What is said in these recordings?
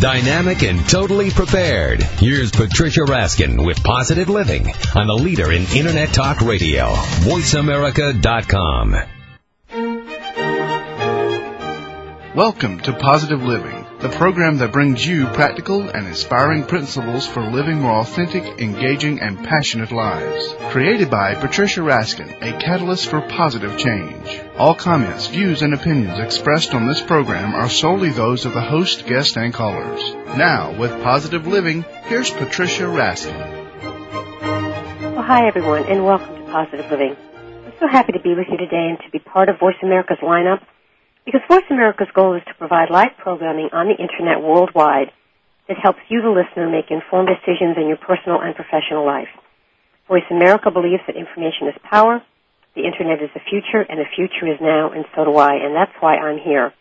Dynamic and totally prepared. Here's Patricia Raskin with Positive Living on the leader in Internet Talk Radio, VoiceAmerica.com. Welcome to Positive Living, the program that brings you practical and inspiring principles for living more authentic, engaging, and passionate lives. Created by Patricia Raskin, a catalyst for positive change. All comments, views, and opinions expressed on this program are solely those of the host, guest, and callers. Now, with Positive Living, here's Patricia Raskin. Well, hi everyone, and welcome to Positive Living. I'm so happy to be with you today and to be part of Voice America's lineup because Voice America's goal is to provide live programming on the internet worldwide that helps you, the listener, make informed decisions in your personal and professional life. Voice America believes that information is power, the internet is the future, and the future is now, and so do I, and that's why I'm here.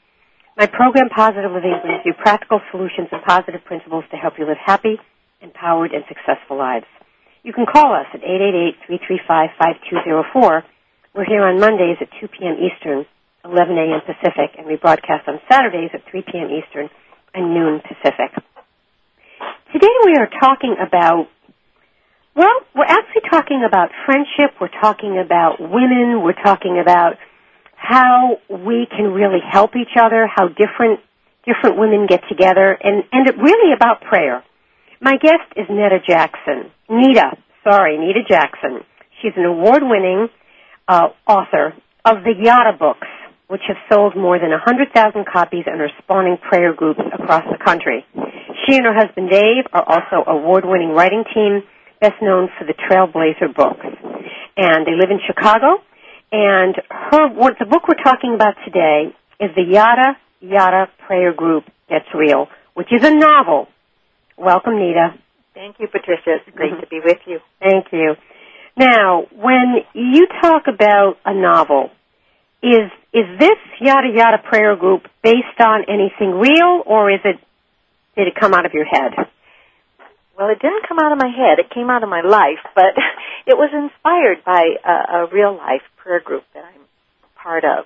My program, Positive Living, brings you practical solutions and positive principles to help you live happy, empowered, and successful lives. You can call us at 888-335-5204. We're here on Mondays at 2 p.m. Eastern 11 a.m. Pacific, and we broadcast on Saturdays at 3 p.m. Eastern and noon Pacific. Today we are talking about, well, we're actually talking about friendship, we're talking about women, we're talking about how we can really help each other, how different, different women get together, and, and really about prayer. My guest is Netta Jackson. Neta, sorry, Neta Jackson. She's an award-winning uh, author of the Yada books, which have sold more than 100,000 copies and are spawning prayer groups across the country. She and her husband Dave are also award-winning writing team, best known for the Trailblazer books. And they live in Chicago. And her, what the book we're talking about today is the Yada Yada Prayer Group Gets Real, which is a novel. Welcome, Neta. Thank you, Patricia. It's great mm-hmm. to be with you. Thank you. Now, when you talk about a novel, is is this yada yada prayer group based on anything real, or is it did it come out of your head? Well, it didn't come out of my head. It came out of my life, but it was inspired by a, a real life prayer group that I'm part of.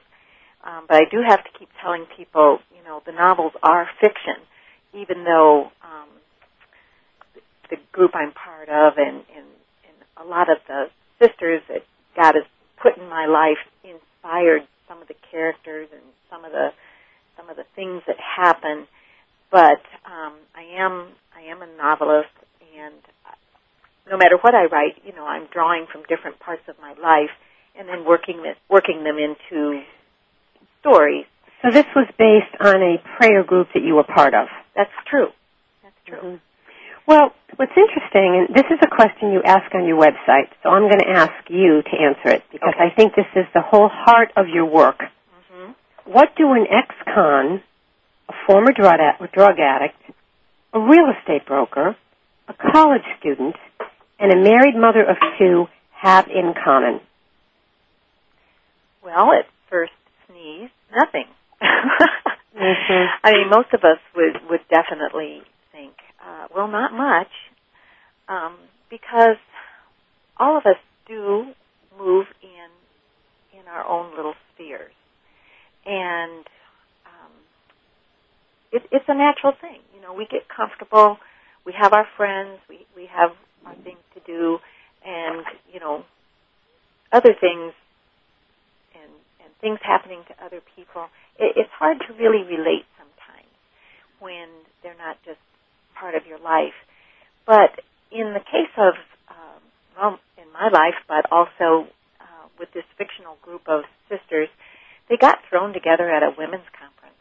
Um, but I do have to keep telling people, you know, the novels are fiction, even though um, the group I'm part of and, and, and a lot of the sisters that God has put in my life inspired some of the characters and some of the some of the things that happen. But um, I am I am a novelist, and no matter what I write, you know, I'm drawing from different parts of my life and then working it, working them into stories. So this was based on a prayer group that you were part of. That's true. That's true. Mm-hmm. Well, what's interesting, and this is a question you ask on your website, so I'm going to ask you to answer it because okay. I think this is the whole heart of your work. Mm-hmm. What do an ex-con, a former drug, drug addict, a real estate broker, a college student, and a married mother of two have in common? Well, at first sneeze, nothing. mm-hmm. I mean, most of us would would definitely uh, well, not much, um, because all of us do move in in our own little spheres, and um, it, it's a natural thing. You know, we get comfortable, we have our friends, we we have our things to do, and you know, other things and things happening to other people. It, it's hard to really relate sometimes when they're not just part of your life. But in the case of, um, well, in my life, but also uh, with this fictional group of sisters, they got thrown together at a women's conference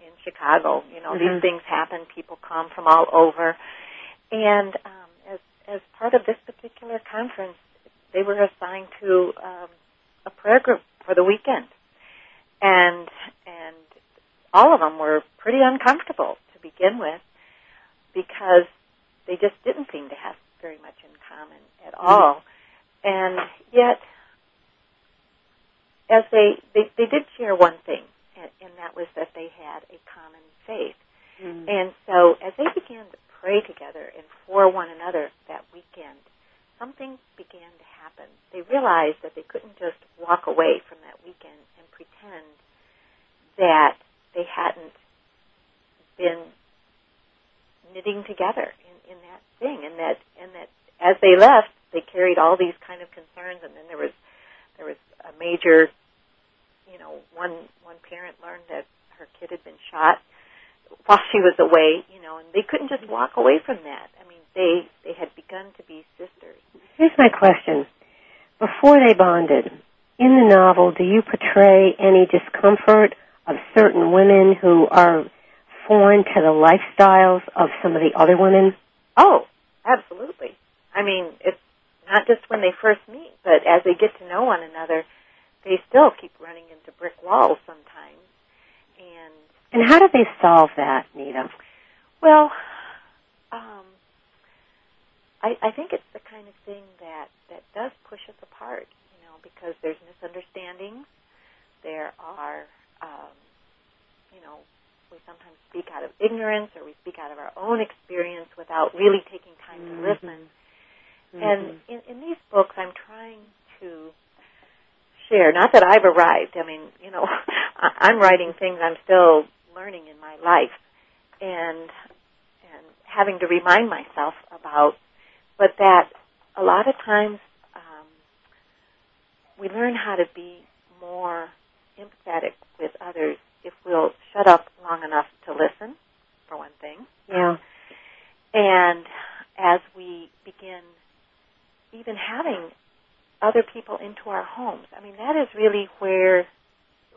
in Chicago. You know, mm-hmm. these things happen. People come from all over, and um, as as part of this particular conference, they were assigned to um, a prayer group for the weekend, and and all of them were pretty uncomfortable to begin with because they just didn't seem to have very much in common at all. And yet, as they, they, they did share one thing, and, and that was that they had a common faith. Mm-hmm. And so as they began to pray together and for one another that weekend, something began to happen. They realized that they couldn't just walk away from that weekend and pretend that they hadn't been knitting together in, in that thing, and that and that as they left, they carried all these kind of concerns, and then there was there was a major, you know, one one parent learned that her kid had been shot while she was away, you know, and they couldn't just walk away from that. I mean, they they had begun to be sisters. Here's my question: Before they bonded, in the novel, do you portray any discomfort of certain women who are foreign to the lifestyles of some of the other women? Oh, absolutely. I mean, it's not just when they first meet, but as they get to know one another, they still keep running into brick walls sometimes. And and how do they solve that, Neta? Well, um, I, I think it's the kind of thing that that does push us apart, you know, because there's misunderstandings. There are, um, you know, we sometimes speak out of ignorance or we speak out of our own experience without really taking time mm-hmm. to listen. Mm-hmm. And in, in these books, I'm trying to share. Not that I've arrived. I mean, you know, I'm writing things I'm still learning in my life, and and having to remind myself about. But that a lot of times um, we learn how to be more empathetic with others if we'll shut up long enough to listen, for one thing. Yeah. And as we begin even having other people into our homes, I mean that is really where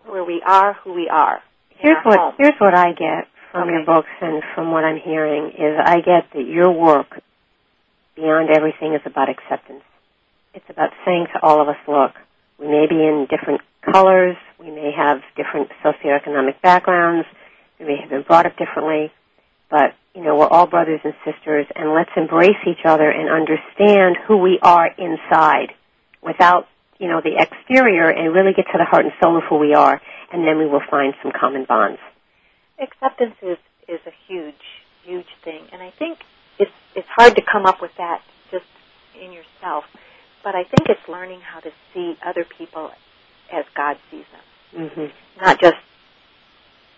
where we are who we are. Here's what home. here's what I get from okay. your books and from what I'm hearing is I get that your work beyond everything is about acceptance. It's about saying to all of us, look, we may be in different colors, we may have different socioeconomic backgrounds, we may have been brought up differently, but you know, we're all brothers and sisters and let's embrace each other and understand who we are inside without, you know, the exterior and really get to the heart and soul of who we are and then we will find some common bonds. Acceptance is, is a huge, huge thing and I think it's it's hard to come up with that just in yourself. But I think it's learning how to see other people as God sees them, mm-hmm. not just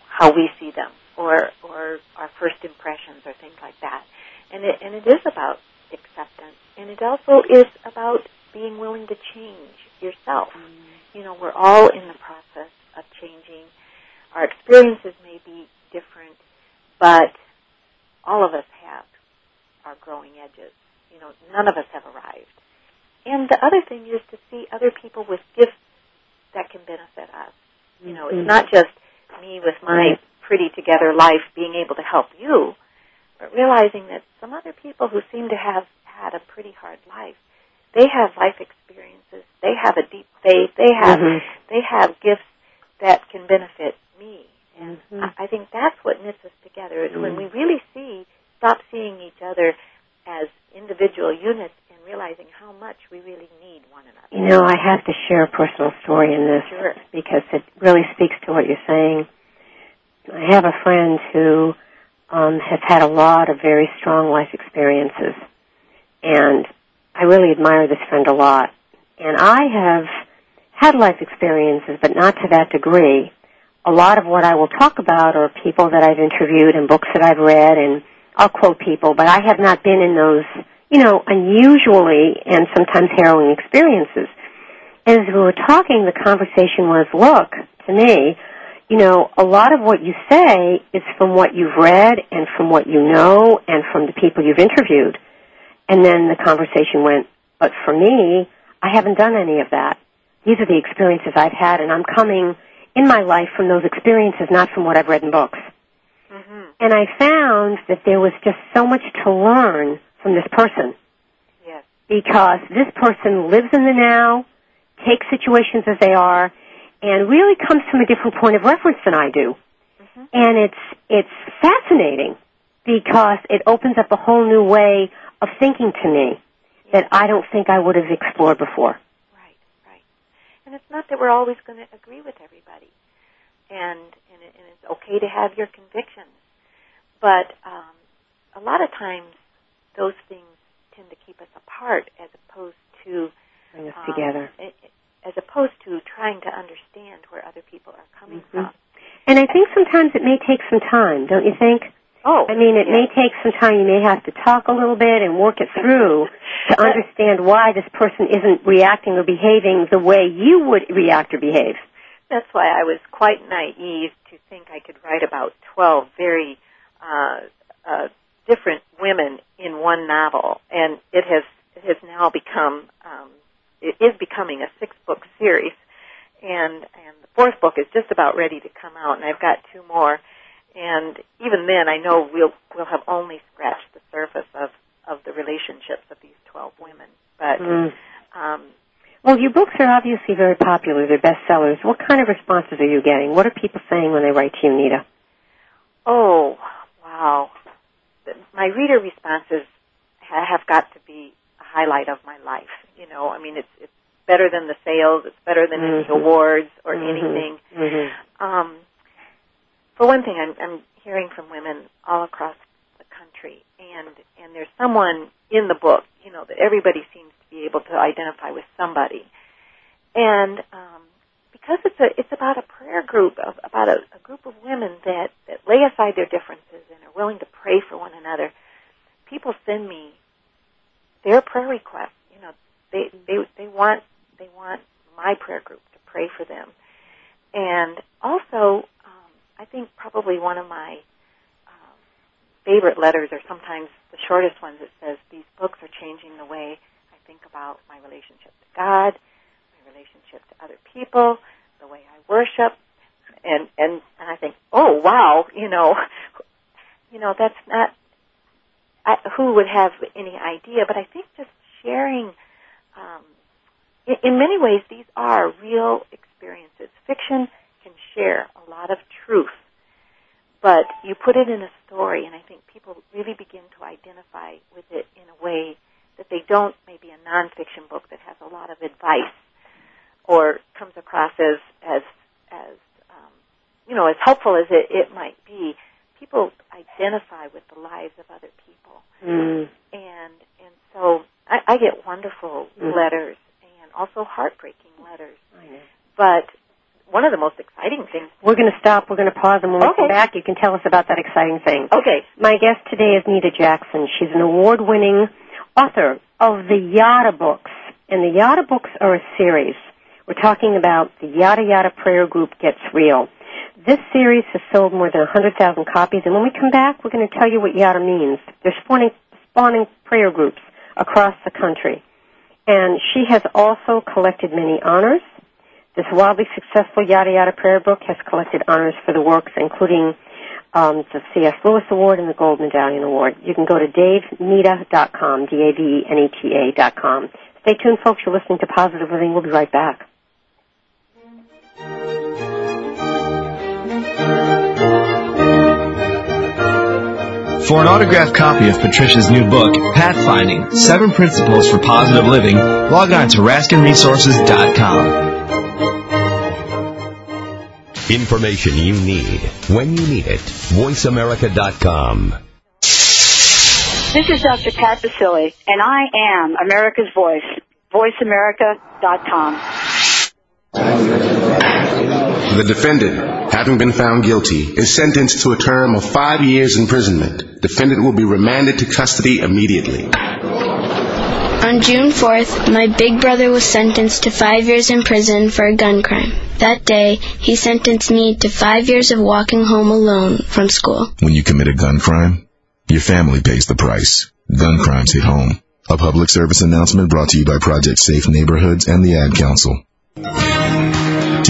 how we see them or or our first impressions or things like that. And it and it is about acceptance, and it also is about being willing to change yourself. Mm-hmm. You know, we're all in the process of changing. Our experiences may be different, but all of us have our growing edges. You know, none of us have arrived. And the other thing is to see other people with gifts that can benefit us. You know, it's not just me with my pretty together life being able to help you, but realizing that some other people who seem to have had a pretty hard life, they have life experiences, they have a deep faith, they have mm-hmm. they have gifts that can benefit me. And mm-hmm. I, I think that's what knits us together is mm-hmm. when we really see stop seeing each other as individual units and realizing how much we really need one another. You know, I have to share a personal story in this Sure. because it really speaks to what you're saying. I have a friend who um, has had a lot of very strong life experiences, and I really admire this friend a lot. And I have had life experiences, but not to that degree. A lot of what I will talk about are people that I've interviewed and books that I've read and I'll quote people, but I have not been in those, you know, unusually and sometimes harrowing experiences. As we were talking, the conversation was, look, to me, you know, a lot of what you say is from what you've read and from what you know and from the people you've interviewed. And then the conversation went, but for me, I haven't done any of that. These are the experiences I've had and I'm coming in my life from those experiences, not from what I've read in books. Mm-hmm. And I found that there was just so much to learn from this person. Yes. Because this person lives in the now, takes situations as they are, and really comes from a different point of reference than I do. Mm-hmm. And it's, it's fascinating because it opens up a whole new way of thinking to me that I don't think I would have explored before. Right, right. And it's not that we're always going to agree with everybody, and and, it, and it's okay to have your convictions, but um, a lot of times those things tend to keep us apart as opposed to Bring us um, together. As opposed to trying to understand where other people are coming Mhm. from. And I think sometimes it may take some time, don't you think? Oh. I mean, it may take some time. You may have to talk a little bit and work it through to understand why this person isn't reacting or behaving the way you would react or behave. That's why I was quite naive to think I could write about 12 very uh, uh, different women in one novel, and it has it has now become um, it is becoming a six book series, and and the fourth book is just about ready to come out, and I've got two more and even then, I know we'll we'll have only scratched the surface of of the relationships of these twelve women. But mm. um, well, your books are obviously very popular; they're bestsellers. What kind of responses are you getting? What are people saying when they write to you, Neta? Oh! My reader responses have got to be a highlight of my life. You know, I mean, it's it's better than the sales. It's better than mm-hmm. any awards or mm-hmm. anything. Mm-hmm. Um, for one thing, I'm, I'm hearing from women all across the country, and and there's someone in the book, you know, that everybody seems to be able to identify with somebody, and um, because it's a it's about a prayer group of about a, a group of women that that lay aside their differences and are willing to pray for one another. People send me their prayer requests. You know, they they they want they want my prayer group to pray for them, and also I think probably one of my um, favorite letters, or sometimes the shortest ones, it says, These books are changing the way I think about my relationship to God, relationship to other people, the way I worship. And, and, and I think, oh wow, you know, you know, that's not, I, who would have any idea, but I think just sharing, um, in, in many ways, these are real experiences. Fiction can share a lot of truth, but you put it in a story, and I think people really begin to identify with it in a way that they don't maybe a nonfiction book that has a lot of advice or comes across as as as um, you know as helpful as it, it might be. People identify with the lives of other people, mm. and and so I, I get wonderful mm. letters and also heartbreaking letters. But one of the most exciting things. We're going to stop. We're going to pause, and when we come back, you can tell us about that exciting thing. Okay. My guest today is Neta Jackson. She's an award-winning author of the Yada books, and the Yada books are a series. We're talking about the Yada Yada Prayer Group Gets Real. This series has sold more than 100,000 copies, and when we come back, we're going to tell you what Yada means. They're spawning, spawning prayer groups across the country. And she has also collected many honors this wildly successful Yada Yada Prayer Book has collected honors for the works, including um, the C.S. Lewis Award and the Gold Medallion Award. You can go to daveneta.com, D-A-V-E-N-E-T-A dot com. Stay tuned, folks. You're listening to Positive Living. We'll be right back. For an autographed copy of Patricia's new book, Pathfinding, Seven Principles for Positive Living, log on to RaskinResources.com. Information you need when you need it. VoiceAmerica.com. This is Dr. Pat Baccili, and I am America's Voice. VoiceAmerica.com. The defendant, having been found guilty, is sentenced to a term of five years imprisonment. Defendant will be remanded to custody immediately. On June 4th, my big brother was sentenced to five years in prison for a gun crime. That day, he sentenced me to five years of walking home alone from school. When you commit a gun crime, your family pays the price. Gun crimes hit home. A public service announcement brought to you by Project Safe Neighborhoods and the Ad Council.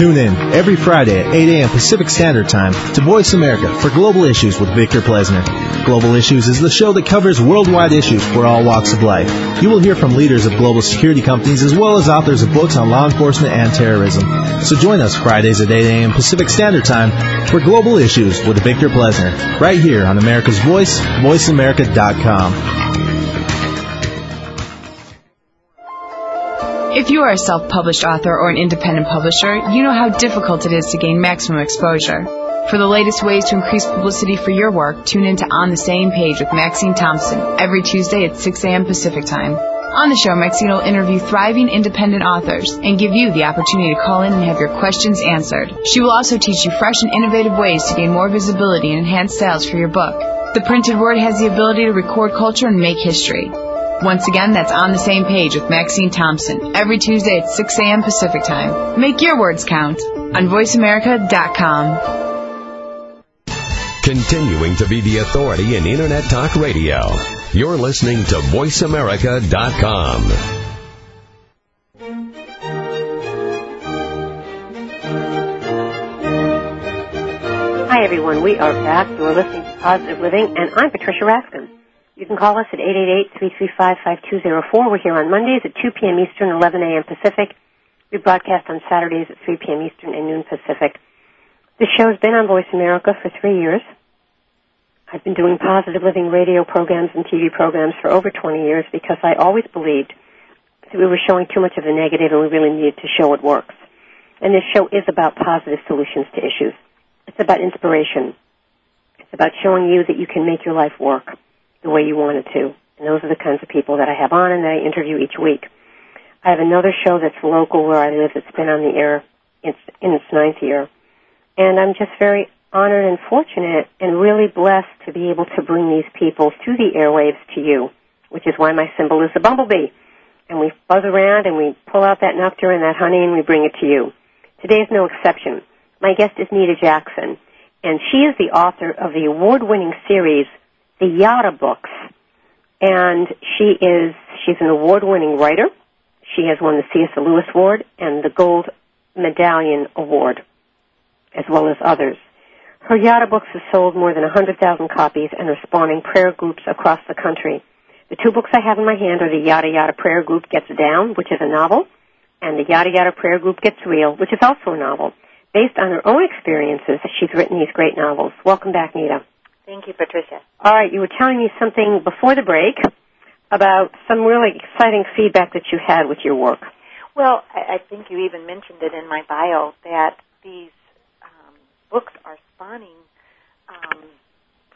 Tune in every Friday at 8 a.m. Pacific Standard Time to Voice America for Global Issues with Victor Plesner. Global Issues is the show that covers worldwide issues for all walks of life. You will hear from leaders of global security companies as well as authors of books on law enforcement and terrorism. So join us Fridays at 8 a.m. Pacific Standard Time for Global Issues with Victor Plesner, right here on America's Voice, voiceamerica.com. If you are a self-published author or an independent publisher, you know how difficult it is to gain maximum exposure. For the latest ways to increase publicity for your work, tune in to On the Same Page with Maxine Thompson every Tuesday at 6 a.m. Pacific Time. On the show, Maxine will interview thriving independent authors and give you the opportunity to call in and have your questions answered. She will also teach you fresh and innovative ways to gain more visibility and enhance sales for your book. The printed word has the ability to record culture and make history. Once again, that's on the same page with Maxine Thompson every Tuesday at 6 a.m. Pacific Time. Make your words count on VoiceAmerica.com. Continuing to be the authority in Internet Talk Radio. You're listening to VoiceAmerica.com. Hi, everyone. We are back. You're listening to Positive Living, and I'm Patricia Raskin. You can call us at 888-335-5204. We're here on Mondays at 2 p.m. Eastern, 11 a.m. Pacific. We broadcast on Saturdays at 3 p.m. Eastern and noon Pacific. The show's been on Voice America for three years. I've been doing positive living radio programs and TV programs for over 20 years because I always believed that we were showing too much of the negative and we really needed to show it works. And this show is about positive solutions to issues. It's about inspiration. It's about showing you that you can make your life work the way you want it to. And those are the kinds of people that I have on and that I interview each week. I have another show that's local where I live that's been on the air in its ninth year. And I'm just very honored and fortunate and really blessed to be able to bring these people through the airwaves to you, which is why my symbol is the bumblebee. And we buzz around and we pull out that nectar and that honey and we bring it to you. Today is no exception. My guest is Neta Jackson, and she is the author of the award-winning series, The Yada Books. And she is, she's an award-winning writer. She has won the C.S. Lewis Award and the Gold Medallion Award, as well as others. Her Yada books have sold more than 100,000 copies and are spawning prayer groups across the country. The two books I have in my hand are the Yada Yada Prayer Group Gets Down, which is a novel, and the Yada Yada Prayer Group Gets Real, which is also a novel. Based on her own experiences, she's written these great novels. Welcome back, Neta. Thank you, Patricia. All right, you were telling me something before the break about some really exciting feedback that you had with your work. Well, I, I think you even mentioned it in my bio that these um, books are spawning um,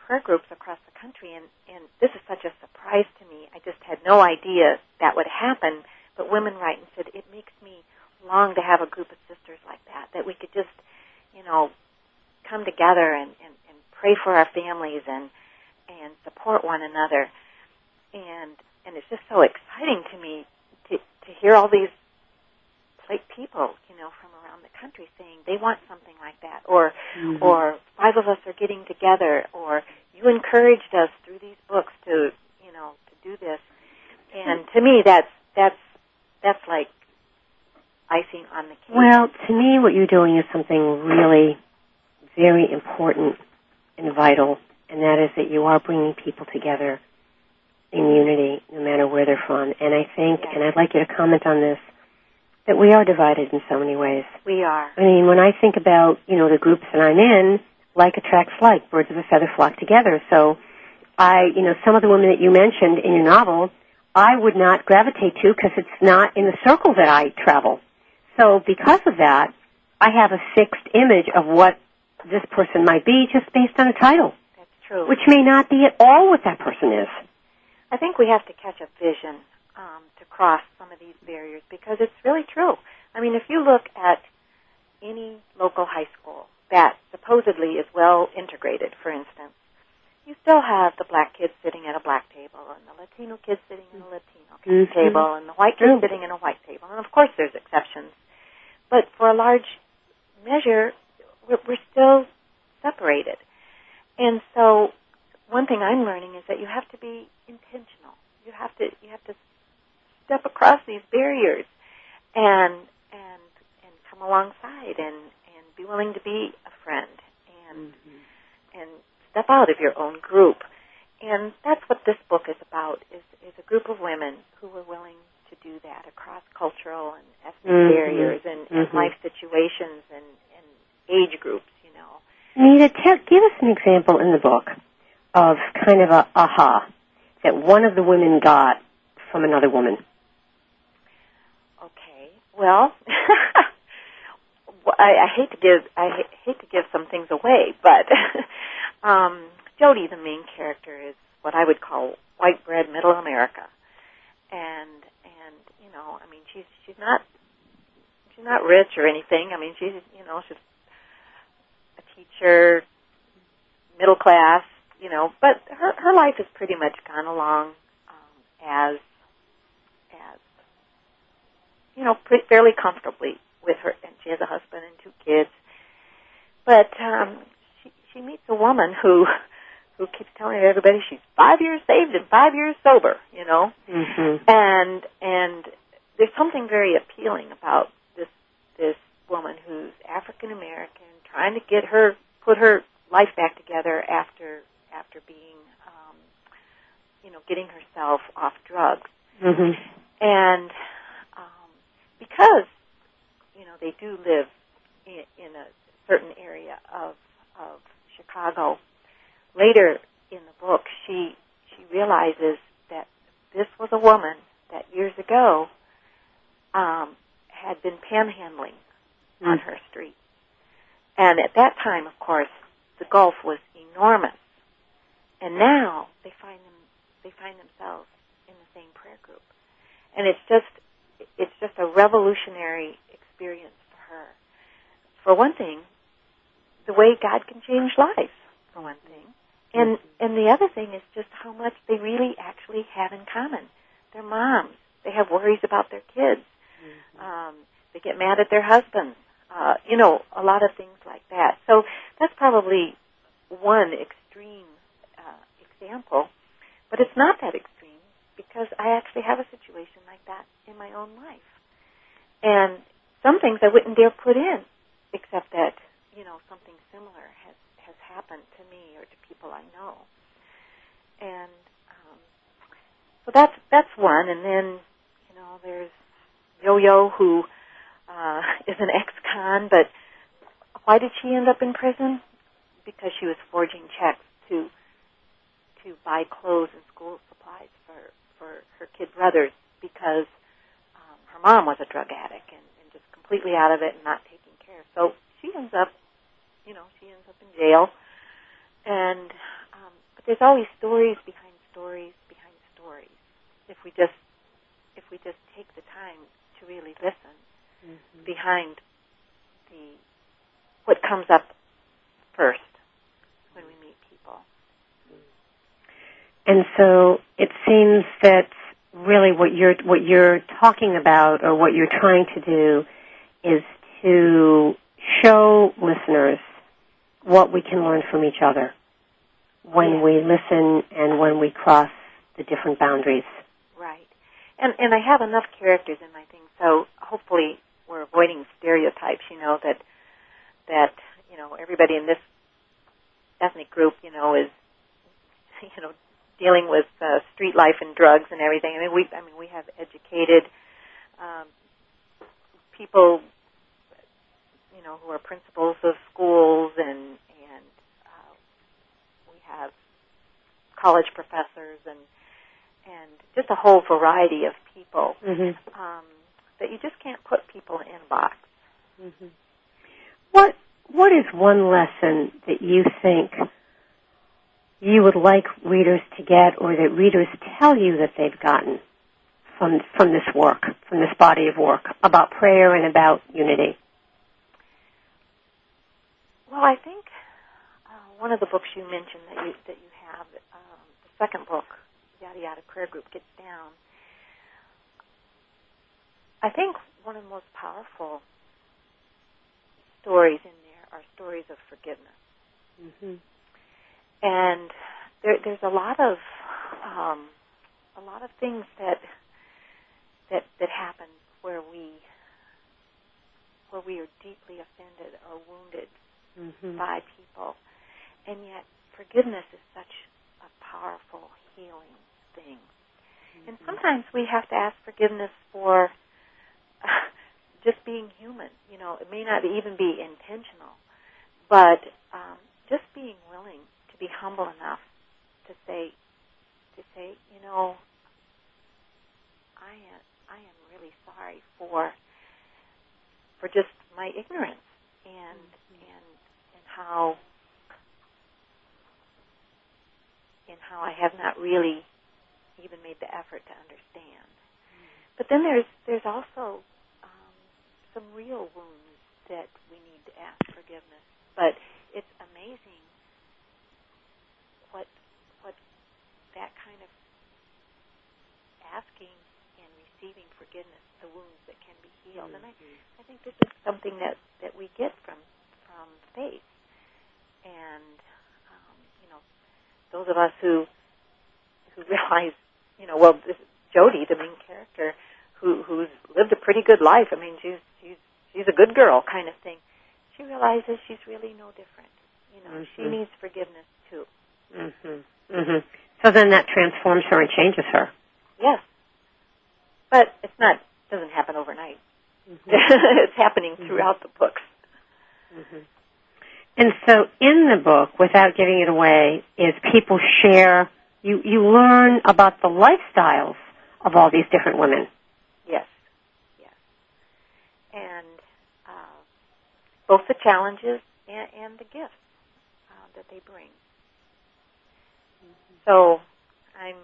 prayer groups across the country, and, and this is such a surprise to me. I just had no idea that would happen. But women write and said it makes me long to have a group of sisters like that, that we could just, you know, come together and, and, and pray for our families and and support one another. And and it's just so exciting to me to to hear all these like people, you know, from around the country saying they want something like that, or mm-hmm. or five of us are getting together, or you encouraged us through these books to, you know, to do this. And to me, that's that's that's like icing on the cake. Well, to me, what you're doing is something really very important and vital, and that is that you are bringing people together in unity, no matter where they're from. And I think, and I'd like you to comment on this, that we are divided in so many ways. We are. I mean, when I think about, you know, the groups that I'm in, like attracts like, birds of a feather flock together. So I, you know, some of the women that you mentioned in your novel, I would not gravitate to because it's not in the circle that I travel. So because of that, I have a fixed image of what this person might be just based on a title. That's true. Which may not be at all what that person is. I think we have to catch a vision um, to cross some of these barriers because it's really true. I mean, if you look at any local high school that supposedly is well integrated, for instance, you still have the black kids sitting at a black table and the Latino kids sitting at a Latino mm-hmm. table and the white kids sitting in a white table. And of course there's exceptions. But for a large measure, we're, we're still separated. And so one thing I'm learning is that you have to be intentional. You have to you have to step across these barriers and and and come alongside and and be willing to be a friend and mm-hmm. and step out of your own group. And that's what this book is about is is a group of women who were willing to do that across cultural and ethnic mm-hmm. barriers and, and mm-hmm. life situations and age groups, you know. Neta, tell, give us an example in the book of kind of a aha that one of the women got from another woman. Okay. Well, I, I hate to give I hate to give some things away, but um, Jodi, the main character, is what I would call white bread middle America, and and you know, I mean, she's she's not she's not rich or anything. I mean, she's you know she's teacher, middle class, you know, but her her life has pretty much gone along um, as as you know, pretty, fairly comfortably with her, and she has a husband and two kids. But um, she she meets a woman who who keeps telling everybody she's five years saved and five years sober, you know, mm-hmm. and and there's something very appealing about this this woman who's African American, trying to get her put her life back together after after being, um, you know, getting herself off drugs, mm-hmm. and um, because you know they do live in, in a certain area of of Chicago. Later in the book, she she realizes that this was a woman that years ago um, had been panhandling mm. on her street, and at that time, of course, the gulf was enormous. And now they find them they find themselves in the same prayer group. And it's just it's just a revolutionary experience for her. For one thing, the way God can change lives, for one thing. And and the other thing is just how much they really actually have in common. They're moms. They have worries about their kids. Mm-hmm. Um, they get mad at their husbands. Uh, you know, a lot of things like that. So that's probably one extreme uh, example, but it's not that extreme because I actually have a situation like that in my own life. And some things I wouldn't dare put in, except that you know something similar has has happened to me or to people I know. And um, so that's that's one. And then you know there's Yo-Yo who uh, is an ex-con, but why did she end up in prison? Because she was forging checks to to buy clothes and school supplies for for her kid brothers because um, her mom was a drug addict and, and just completely out of it and not taking care. So she ends up, you know, she ends up in jail. And um, but there's always stories behind stories behind stories. If we just if we just take the time to really listen mm-hmm. behind the what comes up first when we meet people. And so it seems that really what you're what you're talking about or what you're trying to do is to show listeners what we can learn from each other when we listen and when we cross the different boundaries. Right. And and I have enough characters in my thing, so hopefully we're avoiding stereotypes, you know, that that, you know, everybody in this ethnic group, you know, is you know, dealing with uh, street life and drugs and everything. I mean, we I mean, we have educated um, people, you know, who are principals of schools, and and uh, we have college professors and and just a whole variety of people. Mm-hmm. Um, that you just can't put people in a box. Mm-hmm. What What is one lesson that you think you would like readers to get, or that readers tell you that they've gotten from from this work, from this body of work about prayer and about unity? Well, I think uh, one of the books you mentioned that you that you have, um, the second book, Yada Yada Prayer Group, gets down I think one of the most powerful stories in there are stories of forgiveness. Mm-hmm. And there, there's a lot of um, a lot of things that that that happen where we where we are deeply offended or wounded mm-hmm. by people, and yet forgiveness is such a powerful healing thing. Mm-hmm. And sometimes we have to ask forgiveness for just being human. You know, it may not even be intentional, but um, just being willing to be humble enough to say, to say, you know, I am, I am really sorry for, for just my ignorance and mm-hmm. and and how, and how I have not really even made the effort to understand. But then there's there's also some real wounds that we need to ask forgiveness. But it's amazing what what that kind of asking and receiving forgiveness, the wounds that can be healed. Mm-hmm. And I I think this is something that that we get from from faith. And um, you know, those of us who who realize, you know, well, this, Jodi, the main character, who who's lived a pretty good life. I mean, she's she's a good girl kind of thing. She realizes she's really no different. You know, mm-hmm. she needs forgiveness too. Mhm. Mhm. So then that transforms her and changes her. Yes. But it's not doesn't happen overnight. Mm-hmm. it's happening mm-hmm. throughout the books. Mm-hmm. And so in the book, without giving it away, is people share you you learn about the lifestyles of all these different women. Yes. Yes. And both the challenges and, and the gifts uh, that they bring. Mm-hmm. So I'm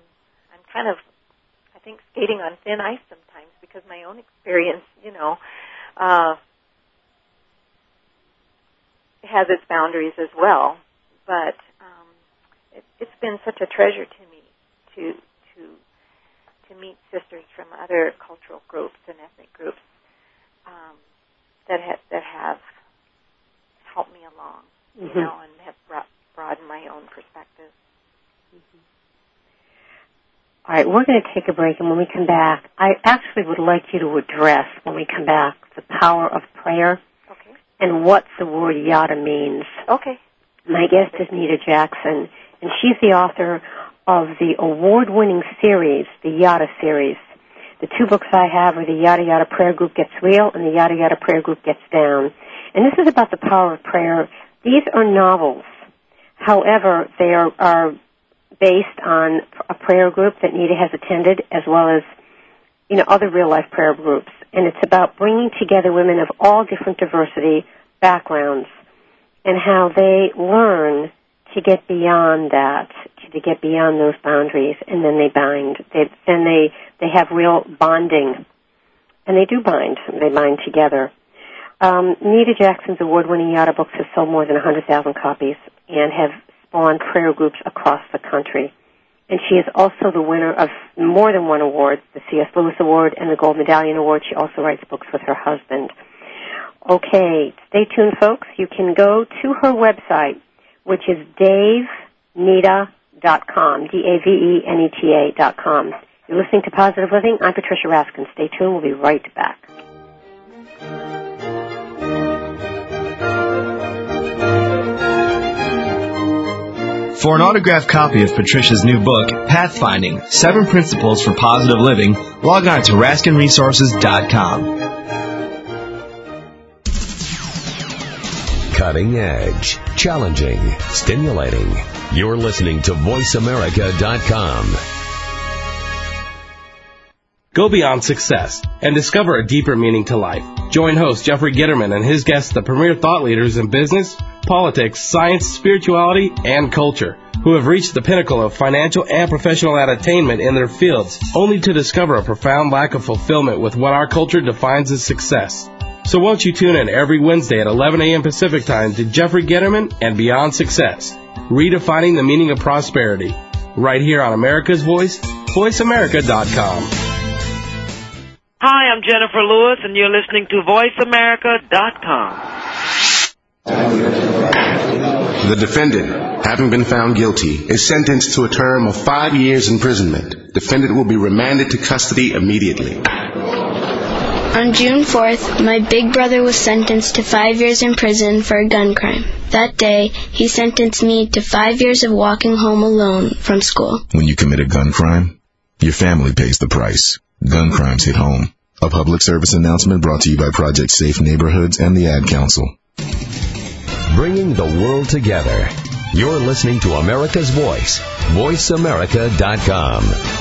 I'm kind of I think skating on thin ice sometimes because my own experience, you know, uh, has its boundaries as well. But um, it, it's been such a treasure to me to to to meet sisters from other cultural groups and ethnic groups um, that have that have helped me along, you mm-hmm. know, and have brought, broadened my own perspective. Mm-hmm. All right, we're going to take a break, and when we come back, I actually would like you to address, when we come back, the power of prayer okay. and what the word yada means. Okay. My guest is Neta Jackson, and she's the author of the award-winning series, the Yada series. The two books I have are the Yada Yada Prayer Group Gets Real and the Yada Yada Prayer Group Gets Down. And this is about the power of prayer. These are novels. However, they are, are based on a prayer group that Neta has attended, as well as you know other real life prayer groups. And it's about bringing together women of all different diversity backgrounds and how they learn to get beyond that, to get beyond those boundaries, and then they bind. They, then they they have real bonding, and they do bind. They bind together. Um, Neta Jackson's award-winning Yada books have sold more than 100,000 copies and have spawned prayer groups across the country. And she is also the winner of more than one award, the C.S. Lewis Award and the Gold Medallion Award. She also writes books with her husband. Okay, stay tuned, folks. You can go to her website, which is daveneta.com, D-A-V-E-N-E-T-A dot com. You're listening to Positive Living. I'm Patricia Raskin. Stay tuned. We'll be right back. For an autographed copy of Patricia's new book, Pathfinding Seven Principles for Positive Living, log on to RaskinResources.com. Cutting edge, challenging, stimulating. You're listening to VoiceAmerica.com. Go beyond success and discover a deeper meaning to life. Join host Jeffrey Gitterman and his guests, the premier thought leaders in business, politics, science, spirituality, and culture, who have reached the pinnacle of financial and professional attainment in their fields, only to discover a profound lack of fulfillment with what our culture defines as success. So won't you tune in every Wednesday at 11 a.m. Pacific Time to Jeffrey Gitterman and Beyond Success, redefining the meaning of prosperity, right here on America's Voice, VoiceAmerica.com. Hi, I'm Jennifer Lewis, and you're listening to VoiceAmerica.com. The defendant, having been found guilty, is sentenced to a term of five years imprisonment. Defendant will be remanded to custody immediately. On June 4th, my big brother was sentenced to five years in prison for a gun crime. That day, he sentenced me to five years of walking home alone from school. When you commit a gun crime, your family pays the price. Gun crimes hit home. A public service announcement brought to you by Project Safe Neighborhoods and the Ad Council. Bringing the world together. You're listening to America's Voice. VoiceAmerica.com.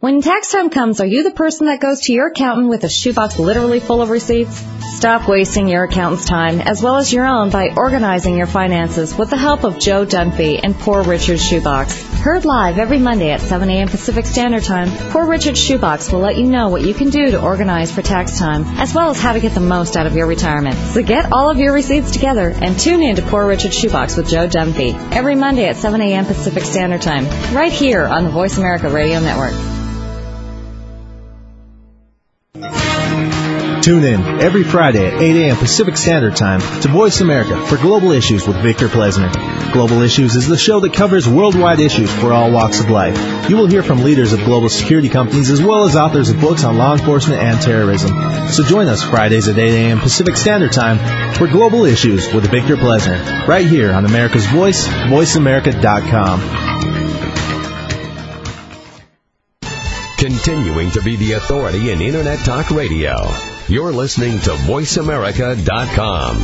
When tax time comes, are you the person that goes to your accountant with a shoebox literally full of receipts? Stop wasting your accountant's time as well as your own by organizing your finances with the help of Joe Dunphy and Poor Richard's Shoebox. Heard live every Monday at 7 a.m. Pacific Standard Time, Poor Richard's Shoebox will let you know what you can do to organize for tax time, as well as how to get the most out of your retirement. So get all of your receipts together and tune in to Poor Richard's Shoebox with Joe Dunphy every Monday at 7 a.m. Pacific Standard Time, right here on the Voice America Radio Network. Tune in every Friday at 8 a.m. Pacific Standard Time to Voice America for Global Issues with Victor Plesner. Global Issues is the show that covers worldwide issues for all walks of life. You will hear from leaders of global security companies as well as authors of books on law enforcement and terrorism. So join us Fridays at 8 a.m. Pacific Standard Time for Global Issues with Victor Plesner, right here on America's Voice, voiceamerica.com. Continuing to be the authority in Internet Talk Radio. You're listening to VoiceAmerica.com.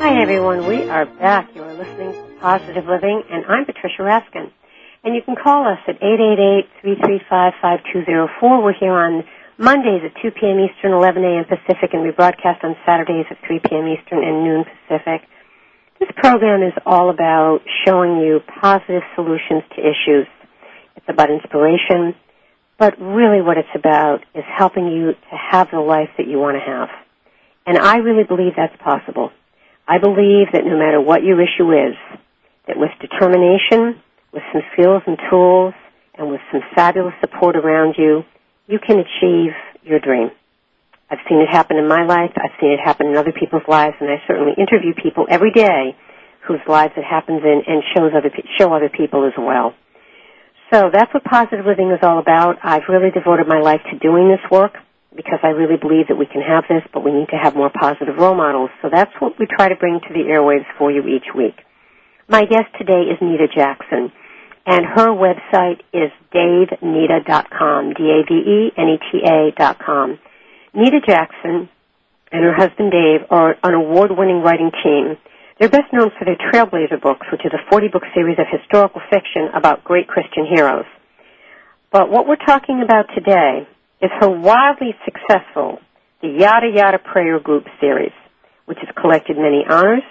Hi, everyone. We are back. You are listening to Positive Living, and I'm Patricia Raskin. And you can call us at 888-335-5204. We're here on Mondays at 2 p.m. Eastern, 11 a.m. Pacific, and we broadcast on Saturdays at 3 p.m. Eastern and noon Pacific. This program is all about showing you positive solutions to issues. It's about inspiration, but really what it's about is helping you to have the life that you want to have. And I really believe that's possible. I believe that no matter what your issue is, that with determination, with some skills and tools, and with some fabulous support around you, you can achieve your dream. I've seen it happen in my life. I've seen it happen in other people's lives, and I certainly interview people every day whose lives it happens in and shows other show other people as well. So that's what positive living is all about. I've really devoted my life to doing this work because I really believe that we can have this, but we need to have more positive role models. So that's what we try to bring to the airwaves for you each week. My guest today is Neta Jackson, and her website is daveneta.com, D-A-V-E-N-E-T-A dot com. Neta Jackson and her husband Dave are an award-winning writing team. They're best known for their Trailblazer books, which is a 40-book series of historical fiction about great Christian heroes. But what we're talking about today is her wildly successful The Yada Yada Prayer Group series, which has collected many honors,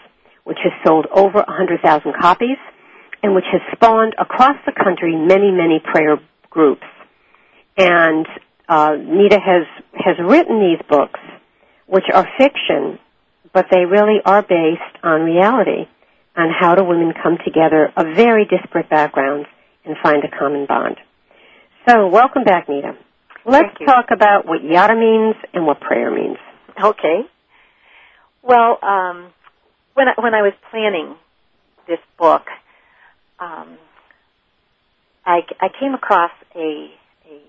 which has sold over 100,000 copies, and which has spawned across the country many, many prayer groups. And uh, Neta has has written these books, which are fiction, but they really are based on reality, on how do women come together of very disparate backgrounds and find a common bond. So, welcome back, Neta. Let's talk about what yada means and what prayer means. Okay. Well, um, when I, when I was planning this book, um, I, I came across a a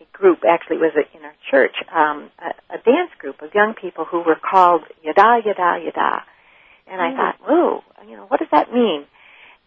a group, actually it was in our church, um, a, a dance group of young people who were called Yada Yada Yada. And I mm. thought, whoa, you know, what does that mean?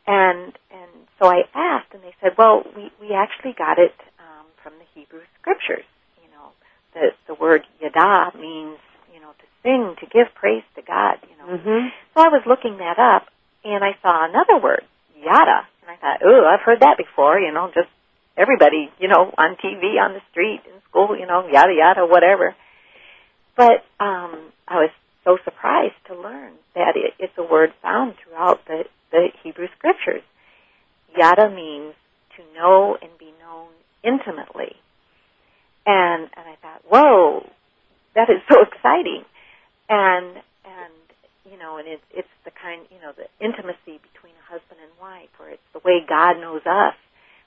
And and so I asked, and they said, well, we we actually got it um, from the Hebrew scriptures. You know, the the word Yada means you know to sing, to give praise to God. You know, mm-hmm. so I was looking that up, and I saw another word, Yada, and I thought, oh, I've heard that before. You know, just everybody, you know, on TV, on the street, in school, you know, yada yada, whatever. But um, I was so surprised to learn that it, it's a word found throughout the, the Hebrew scriptures. Yada means to know and be known intimately. And and I thought, whoa, that is so exciting. And you know, and it's it's the kind you know the intimacy between a husband and wife, or it's the way God knows us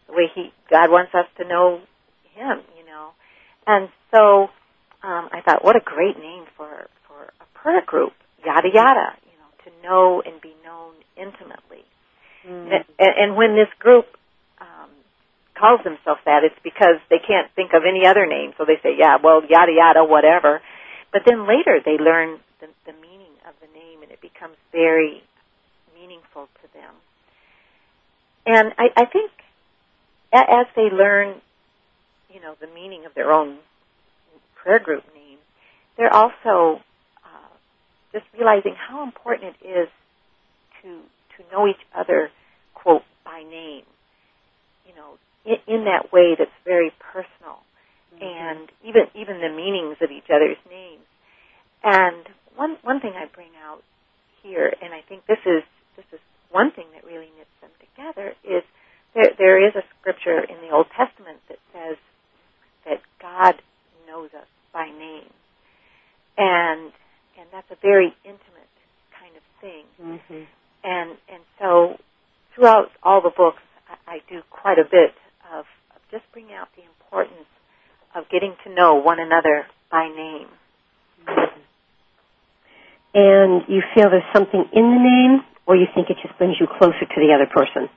the way he God wants us to know him, you know. And so um, I thought, what a great name for for a prayer group, yada yada, you know, to know and be known intimately. Mm. And, and when this group um, calls themselves that, it's because they can't think of any other name, so they say, yeah, well, yada yada, whatever. But then later they learn the, the meaning the name, and it becomes very meaningful to them. And I, I think as they learn, you know, the meaning of their own prayer group name, they're also uh, just realizing how important it is to to know each other, quote, by name. You know, in, in that way that's very personal, mm-hmm. and even even the meanings of each other's names. And one one thing I bring out here, and I think this is this is one thing that really knits them together, is there there is a scripture in the Old Testament that says that God knows us by name, and and that's a very intimate kind of thing. Mm-hmm. And and so throughout all the books, I, I do quite a bit of, of just bringing out the importance of getting to know one another by name. And you feel there's something in the name, or you think it just brings you closer to the other person?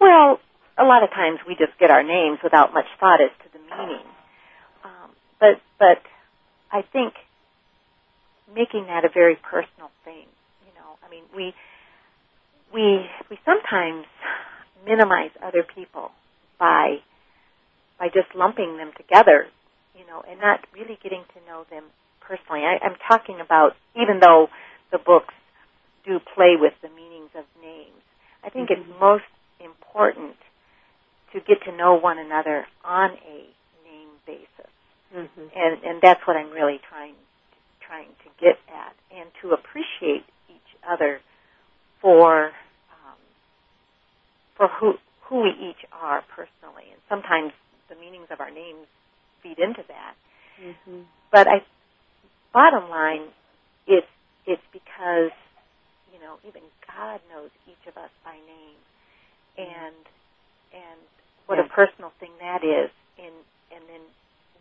Well, a lot of times we just get our names without much thought as to the meaning. Um, but but I think making that a very personal thing. You know, I mean, we we we sometimes minimize other people by by just lumping them together, you know, and not really getting to know them personally. I, I'm talking about even though the books do play with the meanings of names, I think mm-hmm. it's most important to get to know one another on a name basis, mm-hmm. and and that's what I'm really trying trying to get at, and to appreciate each other for um, for who who we each are personally. And sometimes the meanings of our names feed into that. Mm-hmm. But I, bottom line, it's it's because you know even God knows each of us by name, and and what yeah. a personal thing that is, and and then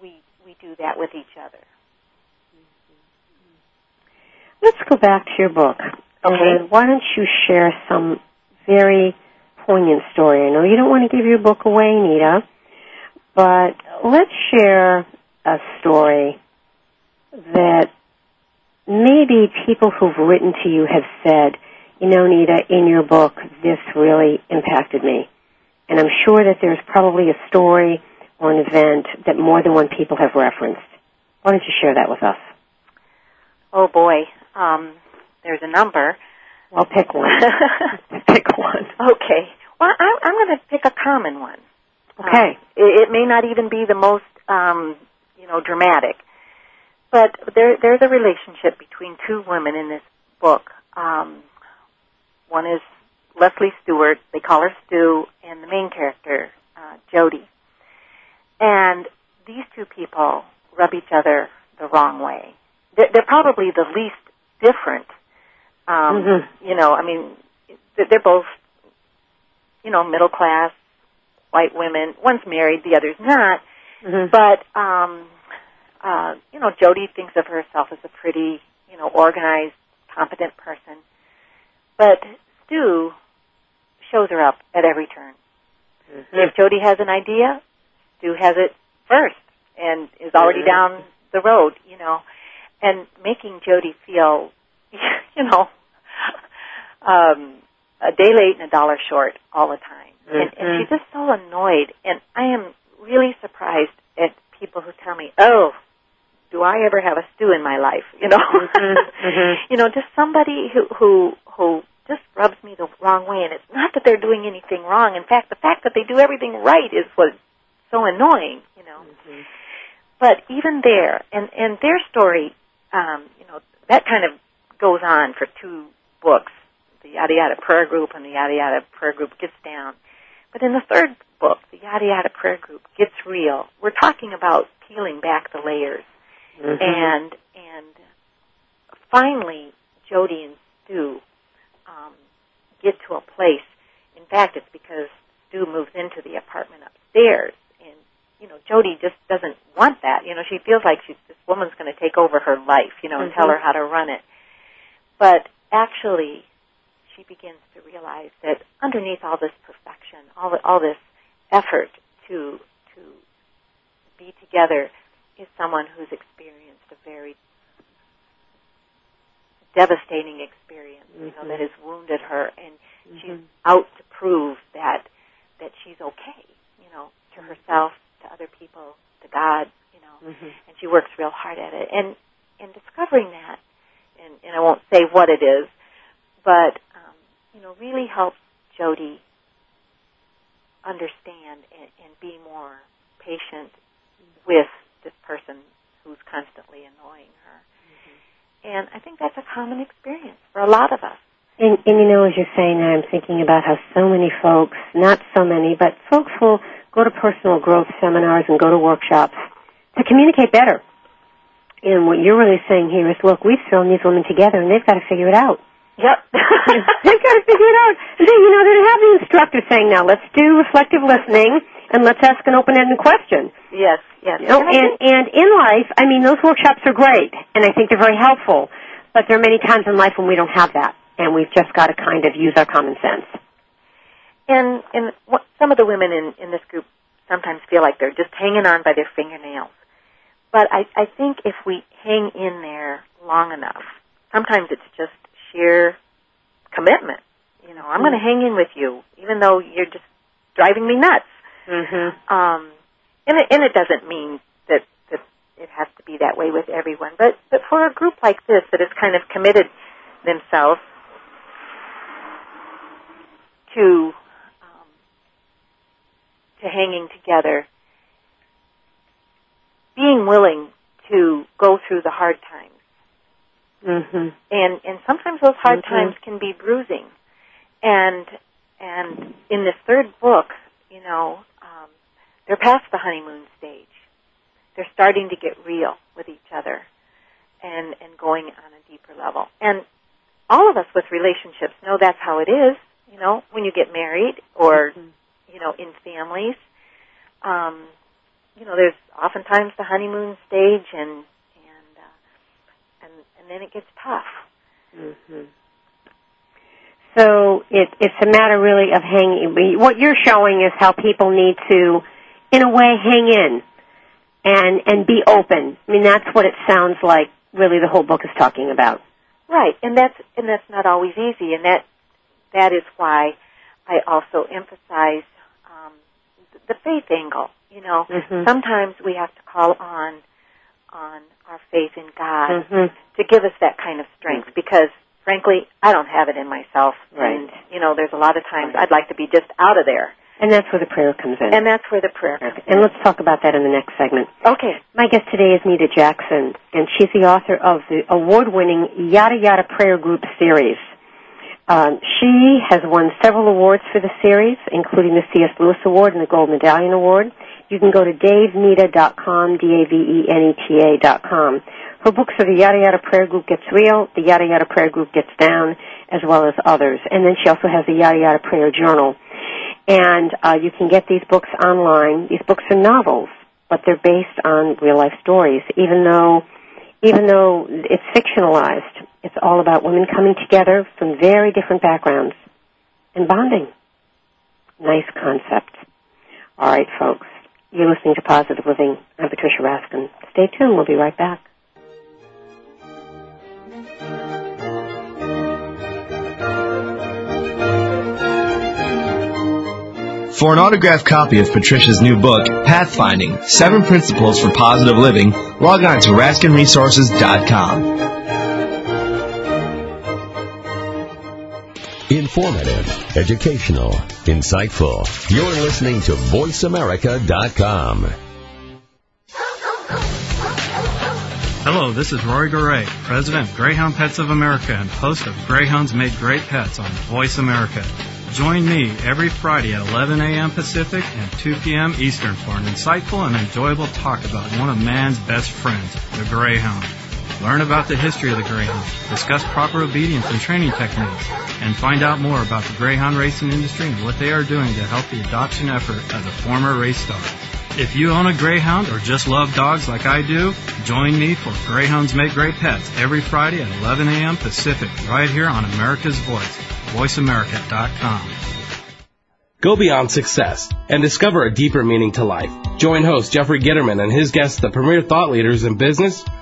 we we do that with each other. Mm-hmm. Let's go back to your book. Okay. And why don't you share some very poignant story? I know you don't want to give your book away, Neta, but let's share a story that maybe people who've written to you have said, you know, Neta, in your book, this really impacted me. And I'm sure that there's probably a story or an event that more than one people have referenced. Why don't you share that with us? Oh boy, um, there's a number. I'll pick one. pick one. Okay. Well, I, I'm going to pick a common one. Okay. Um, it, it may not even be the most, um, you know, dramatic, but there, there's a relationship between two women in this book. Um, one is Leslie Stewart. They call her Stu, and the main character, uh, Jodi. And these two people rub each other the wrong way. They're, they're probably the least different. Um, mm-hmm. You know, I mean, they're both, you know, middle class white women. One's married, the other's not. Mm-hmm. But, um, uh, you know, Jodi thinks of herself as a pretty, you know, organized, competent person. But Stu shows her up at every turn. Mm-hmm. If Jodi has an idea, Stu has it first and is already mm-hmm. down the road, you know and making Jodi feel, you know, um, a day late and a dollar short all the time. Mm-hmm. And, and she's just so annoyed. And I am really surprised at people who tell me, "Oh, do I ever have a Stu in my life?" You know, mm-hmm. Mm-hmm. you know, just somebody who who who just rubs me the wrong way. And it's not that they're doing anything wrong. In fact, the fact that they do everything right is what's so annoying. You know. Mm-hmm. But even there, and and their story um, you know, that kind of goes on for two books, the Yada Yada Prayer Group and the Yada Yada Prayer Group Gets Down. But in the third book, the Yada Yada Prayer Group Gets Real, we're talking about peeling back the layers. Mm-hmm. And, and finally, Jodi and Stu, um, get to a place. In fact, it's because Stu moves into the apartment upstairs and you know, Jodi just doesn't want that. You know, she feels like she's this woman's going to take over her life, you know, and mm-hmm. tell her how to run it. But actually, she begins to realize that underneath all this perfection, all all this effort to to be together, is someone who's experienced a very devastating experience, mm-hmm. you know, that has wounded her, and mm-hmm. she's out to prove that that she's okay, you know, to herself, to other people, to God, you know, mm-hmm. and she works real hard at it. And in discovering that, and and I won't say what it is, but um, you know, really helps Jodi understand and, and be more patient with this person who's constantly annoying her. Mm-hmm. And I think that's a common experience for a lot of us. And, and you know, as you're saying that, I'm thinking about how so many folks, not so many, but folks will go to personal growth seminars and go to workshops to communicate better. And what you're really saying here is, look, we've thrown these women together and they've got to figure it out. Yep. they've got to figure it out. And then, you know, they have the instructor saying, now let's do reflective listening and let's ask an open-ended question. Yes, yes. And, and in life, I mean, those workshops are great and I think they're very helpful, but there are many times in life when we don't have that and we've just got to kind of use our common sense. And, and what, some of the women in, in this group sometimes feel like they're just hanging on by their fingernails. But I, I think if we hang in there long enough, sometimes it's just sheer commitment. You know, I'm mm-hmm. going to hang in with you, even though you're just driving me nuts. Mm-hmm. Um, and it, and it doesn't mean that that it has to be that way with everyone, but but for a group like this that has kind of committed themselves to um, to hanging together, being willing to go through the hard times. Mm-hmm. And and sometimes those hard mm-hmm. times can be bruising. And and in this third book, you know, they're past the honeymoon stage. They're starting to get real with each other and and going on a deeper level. And all of us with relationships know that's how it is. You know, when you get married or mm-hmm. you know in families, um, you know, there's oftentimes the honeymoon stage, and and uh, and and then it gets tough. Mm-hmm. So it, it's a matter really of hanging. What you're showing is how people need to, in a way, hang in and and be open. I mean, that's what it sounds like. Really, the whole book is talking about. Right, and that's and that's not always easy, and that that is why I also emphasize um, the faith angle. You know, mm-hmm. sometimes we have to call on on our faith in God mm-hmm. to give us that kind of strength because frankly I don't have it in myself right. and you know there's a lot of times I'd like to be just out of there and that's where the prayer comes in and that's where the prayer comes in. and let's talk about that in the next segment okay my guest today is Neta Jackson and she's the author of the award-winning Yada Yada Prayer Group series um, she has won several awards for the series, including the C.S. Lewis Award and the Gold Medallion Award. You can go to daveneta.com, D-A-V-E-N-E-T-A dot com. Her books are the Yada Yada Prayer Group Gets Real, the Yada Yada Prayer Group Gets Down, as well as others. And then she also has the Yada Yada Prayer Journal. And uh, you can get these books online. These books are novels, but they're based on real life stories, even though even though it's fictionalized. It's all about women coming together from very different backgrounds and bonding. Nice concept. All right, folks. You're listening to Positive Living. I'm Patricia Raskin. Stay tuned. We'll be right back. For an autographed copy of Patricia's new book, Pathfinding Seven Principles for Positive Living, log on to RaskinResources.com. Informative, educational, insightful. You're listening to VoiceAmerica.com. Hello, this is Rory Goree, President of Greyhound Pets of America and host of Greyhounds Made Great Pets on Voice America. Join me every Friday at 11 a.m. Pacific and 2 p.m. Eastern for an insightful and enjoyable talk about one of man's best friends, the Greyhound. Learn about the history of the Greyhound, discuss proper obedience and training techniques, and find out more about the Greyhound racing industry and what they are doing to help the adoption effort of the former race star. If you own a Greyhound or just love dogs like I do, join me for Greyhounds Make Great Pets every Friday at 11 a.m. Pacific right here on America's Voice. VoiceAmerica.com. Go beyond success and discover a deeper meaning to life. Join host Jeffrey Gitterman and his guests, the premier thought leaders in business,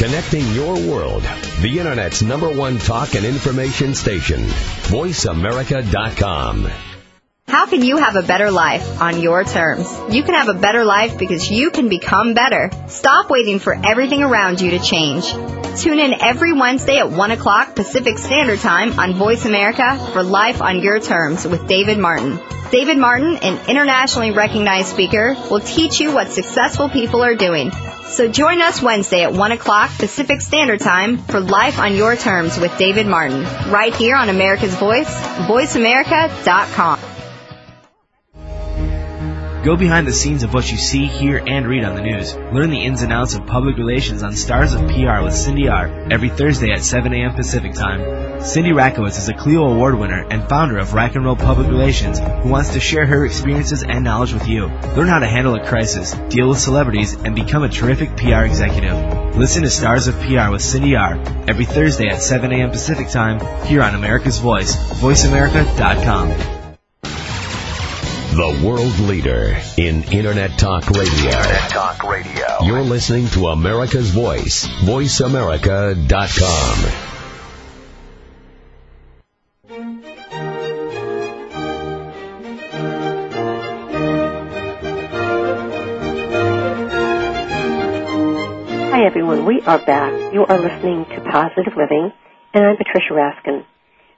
Connecting your world. The Internet's number one talk and information station. VoiceAmerica.com. How can you have a better life on your terms? You can have a better life because you can become better. Stop waiting for everything around you to change. Tune in every Wednesday at 1 o'clock Pacific Standard Time on Voice America for Life on Your Terms with David Martin. David Martin, an internationally recognized speaker, will teach you what successful people are doing. So join us Wednesday at 1 o'clock Pacific Standard Time for Life on Your Terms with David Martin, right here on America's Voice, voiceamerica.com. Go behind the scenes of what you see, hear, and read on the news. Learn the ins and outs of public relations on Stars of PR with Cindy R. every Thursday at 7 a.m. Pacific Time. Cindy Rakowitz is a Clio Award winner and founder of Rack and Roll Public Relations who wants to share her experiences and knowledge with you. Learn how to handle a crisis, deal with celebrities, and become a terrific PR executive. Listen to Stars of PR with Cindy R. every Thursday at 7 a.m. Pacific Time here on America's Voice, voiceamerica.com. The world leader in Internet Talk Radio. Internet Talk Radio. You're listening to America's Voice, voiceamerica.com. Hi everyone, we are back. You are listening to Positive Living, and I'm Patricia Raskin.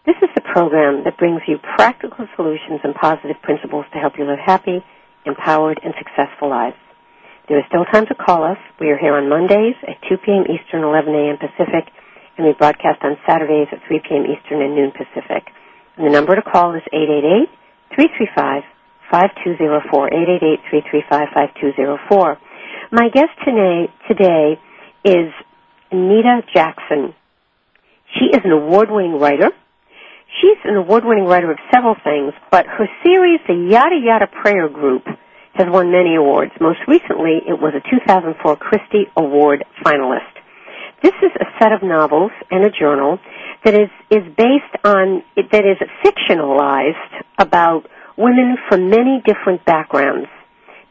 This is the program that brings you practical solutions and positive principles to help you live happy, empowered, and successful lives. There is still time to call us. We are here on Mondays at 2 p.m. Eastern, 11 a.m. Pacific, and we broadcast on Saturdays at 3 p.m. Eastern and noon Pacific. And the number to call is 888-335-5204, 888-335-5204. My guest today, today is Anita Jackson. She is an award-winning writer, She's an award-winning writer of several things, but her series, The Yada Yada Prayer Group, has won many awards. Most recently, it was a 2004 Christie Award finalist. This is a set of novels and a journal that is, is based on, that is fictionalized about women from many different backgrounds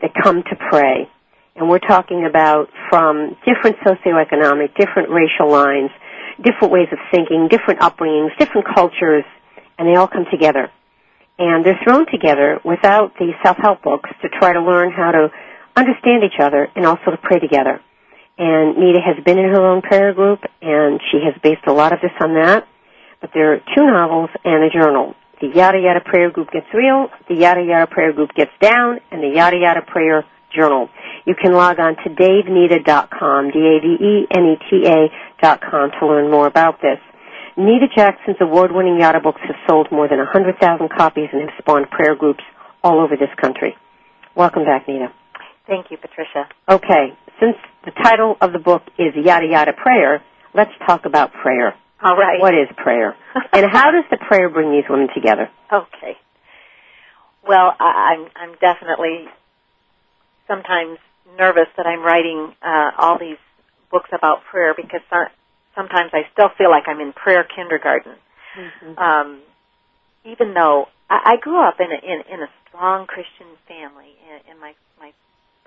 that come to pray. And we're talking about from different socioeconomic, different racial lines, different ways of thinking, different upbringings, different cultures, and they all come together. And they're thrown together without the self-help books to try to learn how to understand each other and also to pray together. And Neta has been in her own prayer group, and she has based a lot of this on that. But there are two novels and a journal. The Yada Yada Prayer Group Gets Real, the Yada Yada Prayer Group Gets Down, and the Yada Yada Prayer Journal. You can log on to daveneta.com, D-A-V-E-N-E-T-A dot com to learn more about this. Neta Jackson's award-winning Yada books have sold more than 100,000 copies and have spawned prayer groups all over this country. Welcome back, Neta. Thank you, Patricia. Okay, since the title of the book is Yada Yada Prayer, let's talk about prayer. All right. What is prayer? and how does the prayer bring these women together? Okay. Well, I, I'm I'm definitely sometimes nervous that I'm writing uh, all these books about prayer because sometimes I still feel like I'm in prayer kindergarten. Mm-hmm. Um, even though I, I grew up in a in, in a strong Christian family, and, and my my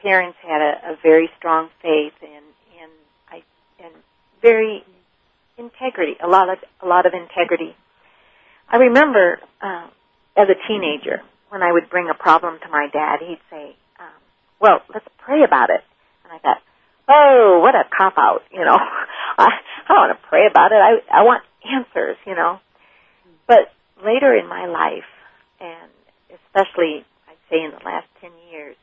parents had a, a very strong faith and and I and very integrity, a lot of a lot of integrity. I remember uh, as a teenager when I would bring a problem to my dad, he'd say, "Well, let's pray about it." And I thought, "Oh, what a cop out!" You know, I, I don't want to pray about it. I I want answers. You know, but later in my life, and especially I'd say in the last ten years,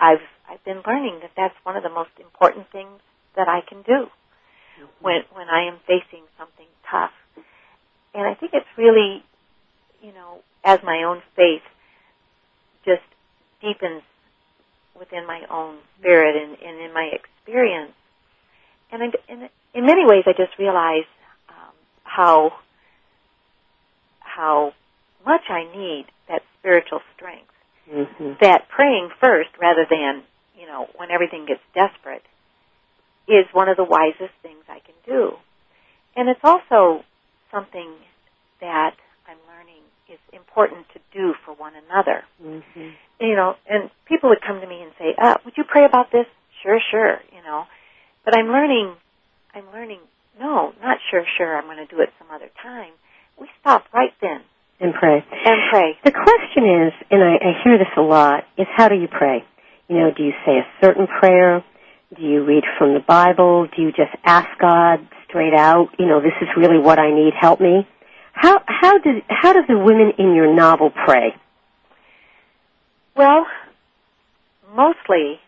I've I've been learning that that's one of the most important things that I can do mm-hmm. when when I am facing something tough. And I think it's really, you know, as my own faith just deepens within my own spirit and, and in my experience. And, I, and in many ways, I just realize um, how how much I need that spiritual strength. Mm-hmm. That praying first, rather than you know when everything gets desperate, is one of the wisest things I can do. And it's also something that I'm learning is important to do for one another. Mm-hmm. You know, and people would come to me and say, uh, would you pray about this? Sure, sure, you know. But I'm learning, I'm learning, no, not sure, sure, I'm going to do it some other time. We stop right then. And pray. And pray. The question is, and I, I hear this a lot, is how do you pray? You know, do you say a certain prayer? Do you read from the Bible? Do you just ask God straight out, you know, this is really what I need, help me? How how do how do the women in your novel pray? Well, mostly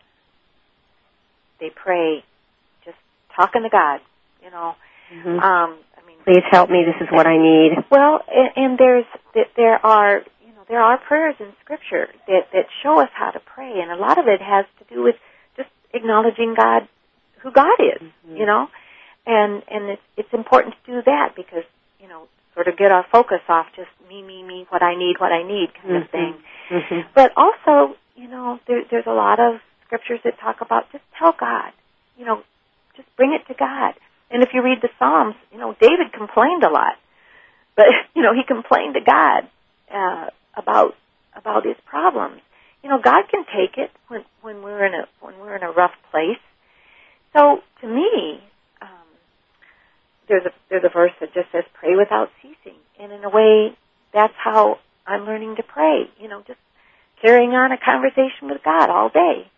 they pray just talking to God, you know. Mm-hmm. Um I mean Please help me, this is what I need. Well, and, and there's there are you know there are prayers in Scripture that that show us how to pray, and a lot of it has to do with just acknowledging God, who God is, mm-hmm. you know, and and it's it's important to do that because you know sort of get our focus off just me me me what I need what I need kind mm-hmm. of thing. Mm-hmm. But also you know there, there's a lot of scriptures that talk about just tell God, you know, just bring it to God. And if you read the Psalms, you know David complained a lot, but you know he complained to God uh, about about his problems. You know God can take it when when we're in a when we're in a rough place. So to me, there's a there's a verse that just says pray without ceasing, and in a way, that's how I'm learning to pray. You know, just carrying on a conversation with God all day.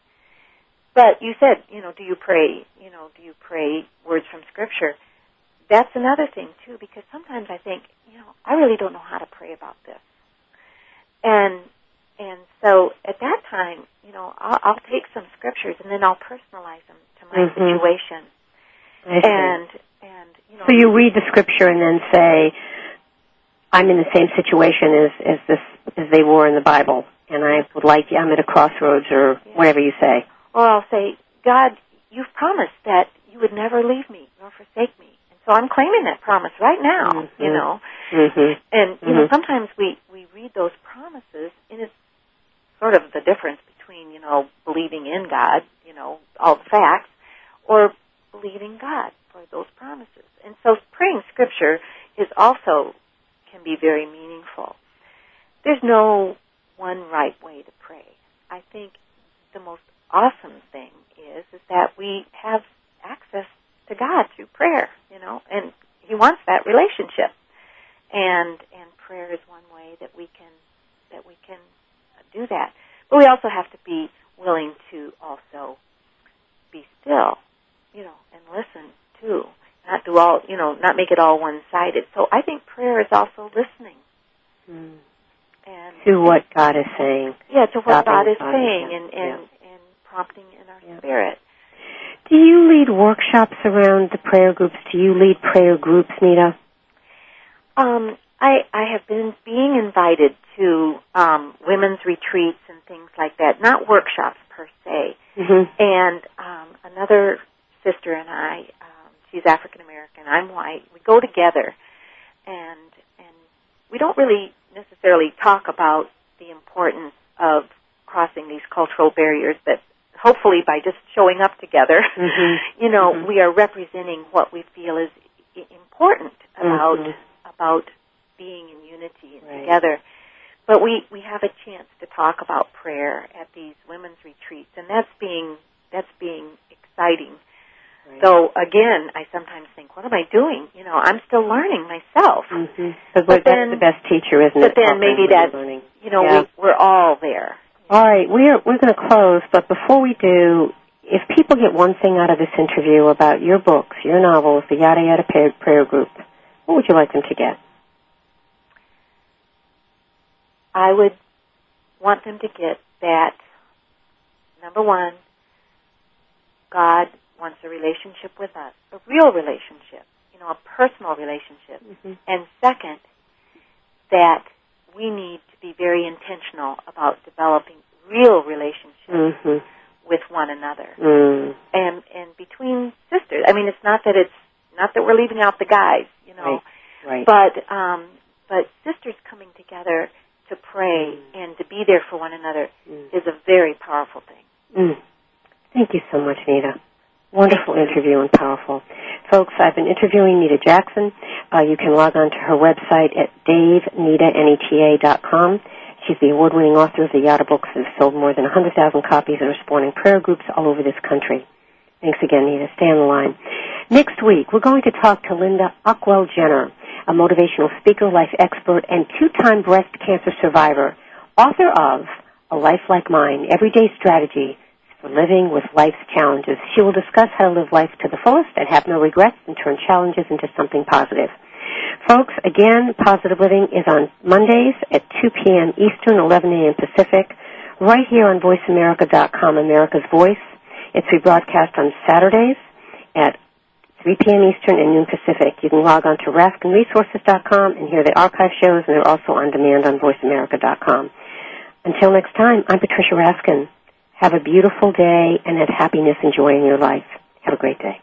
But you said, you know, do you pray? You know, do you pray words from Scripture? That's another thing too, because sometimes I think, you know, I really don't know how to pray about this, and and so at that time, you know, I'll, I'll take some scriptures and then I'll personalize them to my mm-hmm. situation, and and you know. So you read the scripture and then say, "I'm in the same situation as as this as they were in the Bible, and I would like I'm at a crossroads or yeah. whatever you say." Or I'll say, "God, you've promised that you would never leave me nor forsake me." And so I'm claiming that promise right now, mm-hmm. you know. Mm-hmm. And you know, sometimes we we read those promises, and it's sort of the difference between you know believing in God, you know, all the facts, or believing God for those promises. And so praying scripture is also can be very meaningful. There's no one right way to pray. I think the most awesome thing is is that we have access to God through prayer, you know, and he wants that relationship. And and prayer is one way that we can that we can do that. But we also have to be willing to also be still, you know, and listen too. Not do all, you know, not make it all one-sided. So I think prayer is also listening. Mm. And to what God is saying. Yeah, to what God is God saying and and yeah. and prompting in our Yeah. spirit. Do you lead workshops around the prayer groups? Do you lead prayer groups, Neta? Um, I I have been being invited to um, women's retreats and things like that, not workshops per se. Mm-hmm. And um, another sister and I, um, she's African American, I'm white. We go together, and and we don't really necessarily talk about the importance of crossing these cultural barriers, but hopefully by just showing up together, Mm-hmm. you know, Mhm. we are representing what we feel is important about Mhm. about being in unity and Right. together. But we we have a chance to talk about prayer at these women's retreats, and that's being that's being exciting. Right. So again, I sometimes think, what am I doing? You know, I'm still learning myself. Mm-hmm. But, But that's the best teacher, isn't but it? then maybe that's- learning. You know, Yeah. we, we're all there. All right, we're we're going to close, but before we do, if people get one thing out of this interview about your books, your novels, the Yada Yada Prayer, prayer Group, what would you like them to get? I would want them to get that number one, God wants a relationship with us, a real relationship, you know, a personal relationship. Mm-hmm. And second, that we need to be very intentional about developing real relationships Mm-hmm. with one another. Mm. And and between sisters. I mean it's not that it's not that we're leaving out the guys, you know. Right. right. But um but sisters coming together to pray and to be there for one another Mm. is a very powerful thing. Mm. Thank you so much, Neta. Wonderful interview and powerful. Folks, I've been interviewing Neta Jackson. Uh, you can log on to her website at daveneta, N-E-T-A dot com. She's the award-winning author of the Yada books that have sold more than 100,000 copies and are spawning prayer groups all over this country. Thanks again, Neta. Stay on the line. Next week, we're going to talk to Linda Ockwell Jenner, a motivational speaker, life expert, and two-time breast cancer survivor, author of A Life Like Mine, Everyday Strategy for Living with Life's Challenges. She will discuss how to live life to the fullest and have no regrets and turn challenges into something positive. Folks, again, Positive Living is on Mondays at 2 p.m. Eastern, 11 a.m. Pacific, right here on VoiceAmerica.com, America's Voice. It's rebroadcast on Saturdays at 3 p.m. Eastern and noon Pacific. You can log on to RaskinResources.com and hear the archive shows, and they're also on demand on VoiceAmerica.com. Until next time, I'm Patricia Raskin. Have a beautiful day and have happiness and joy in your life. Have a great day.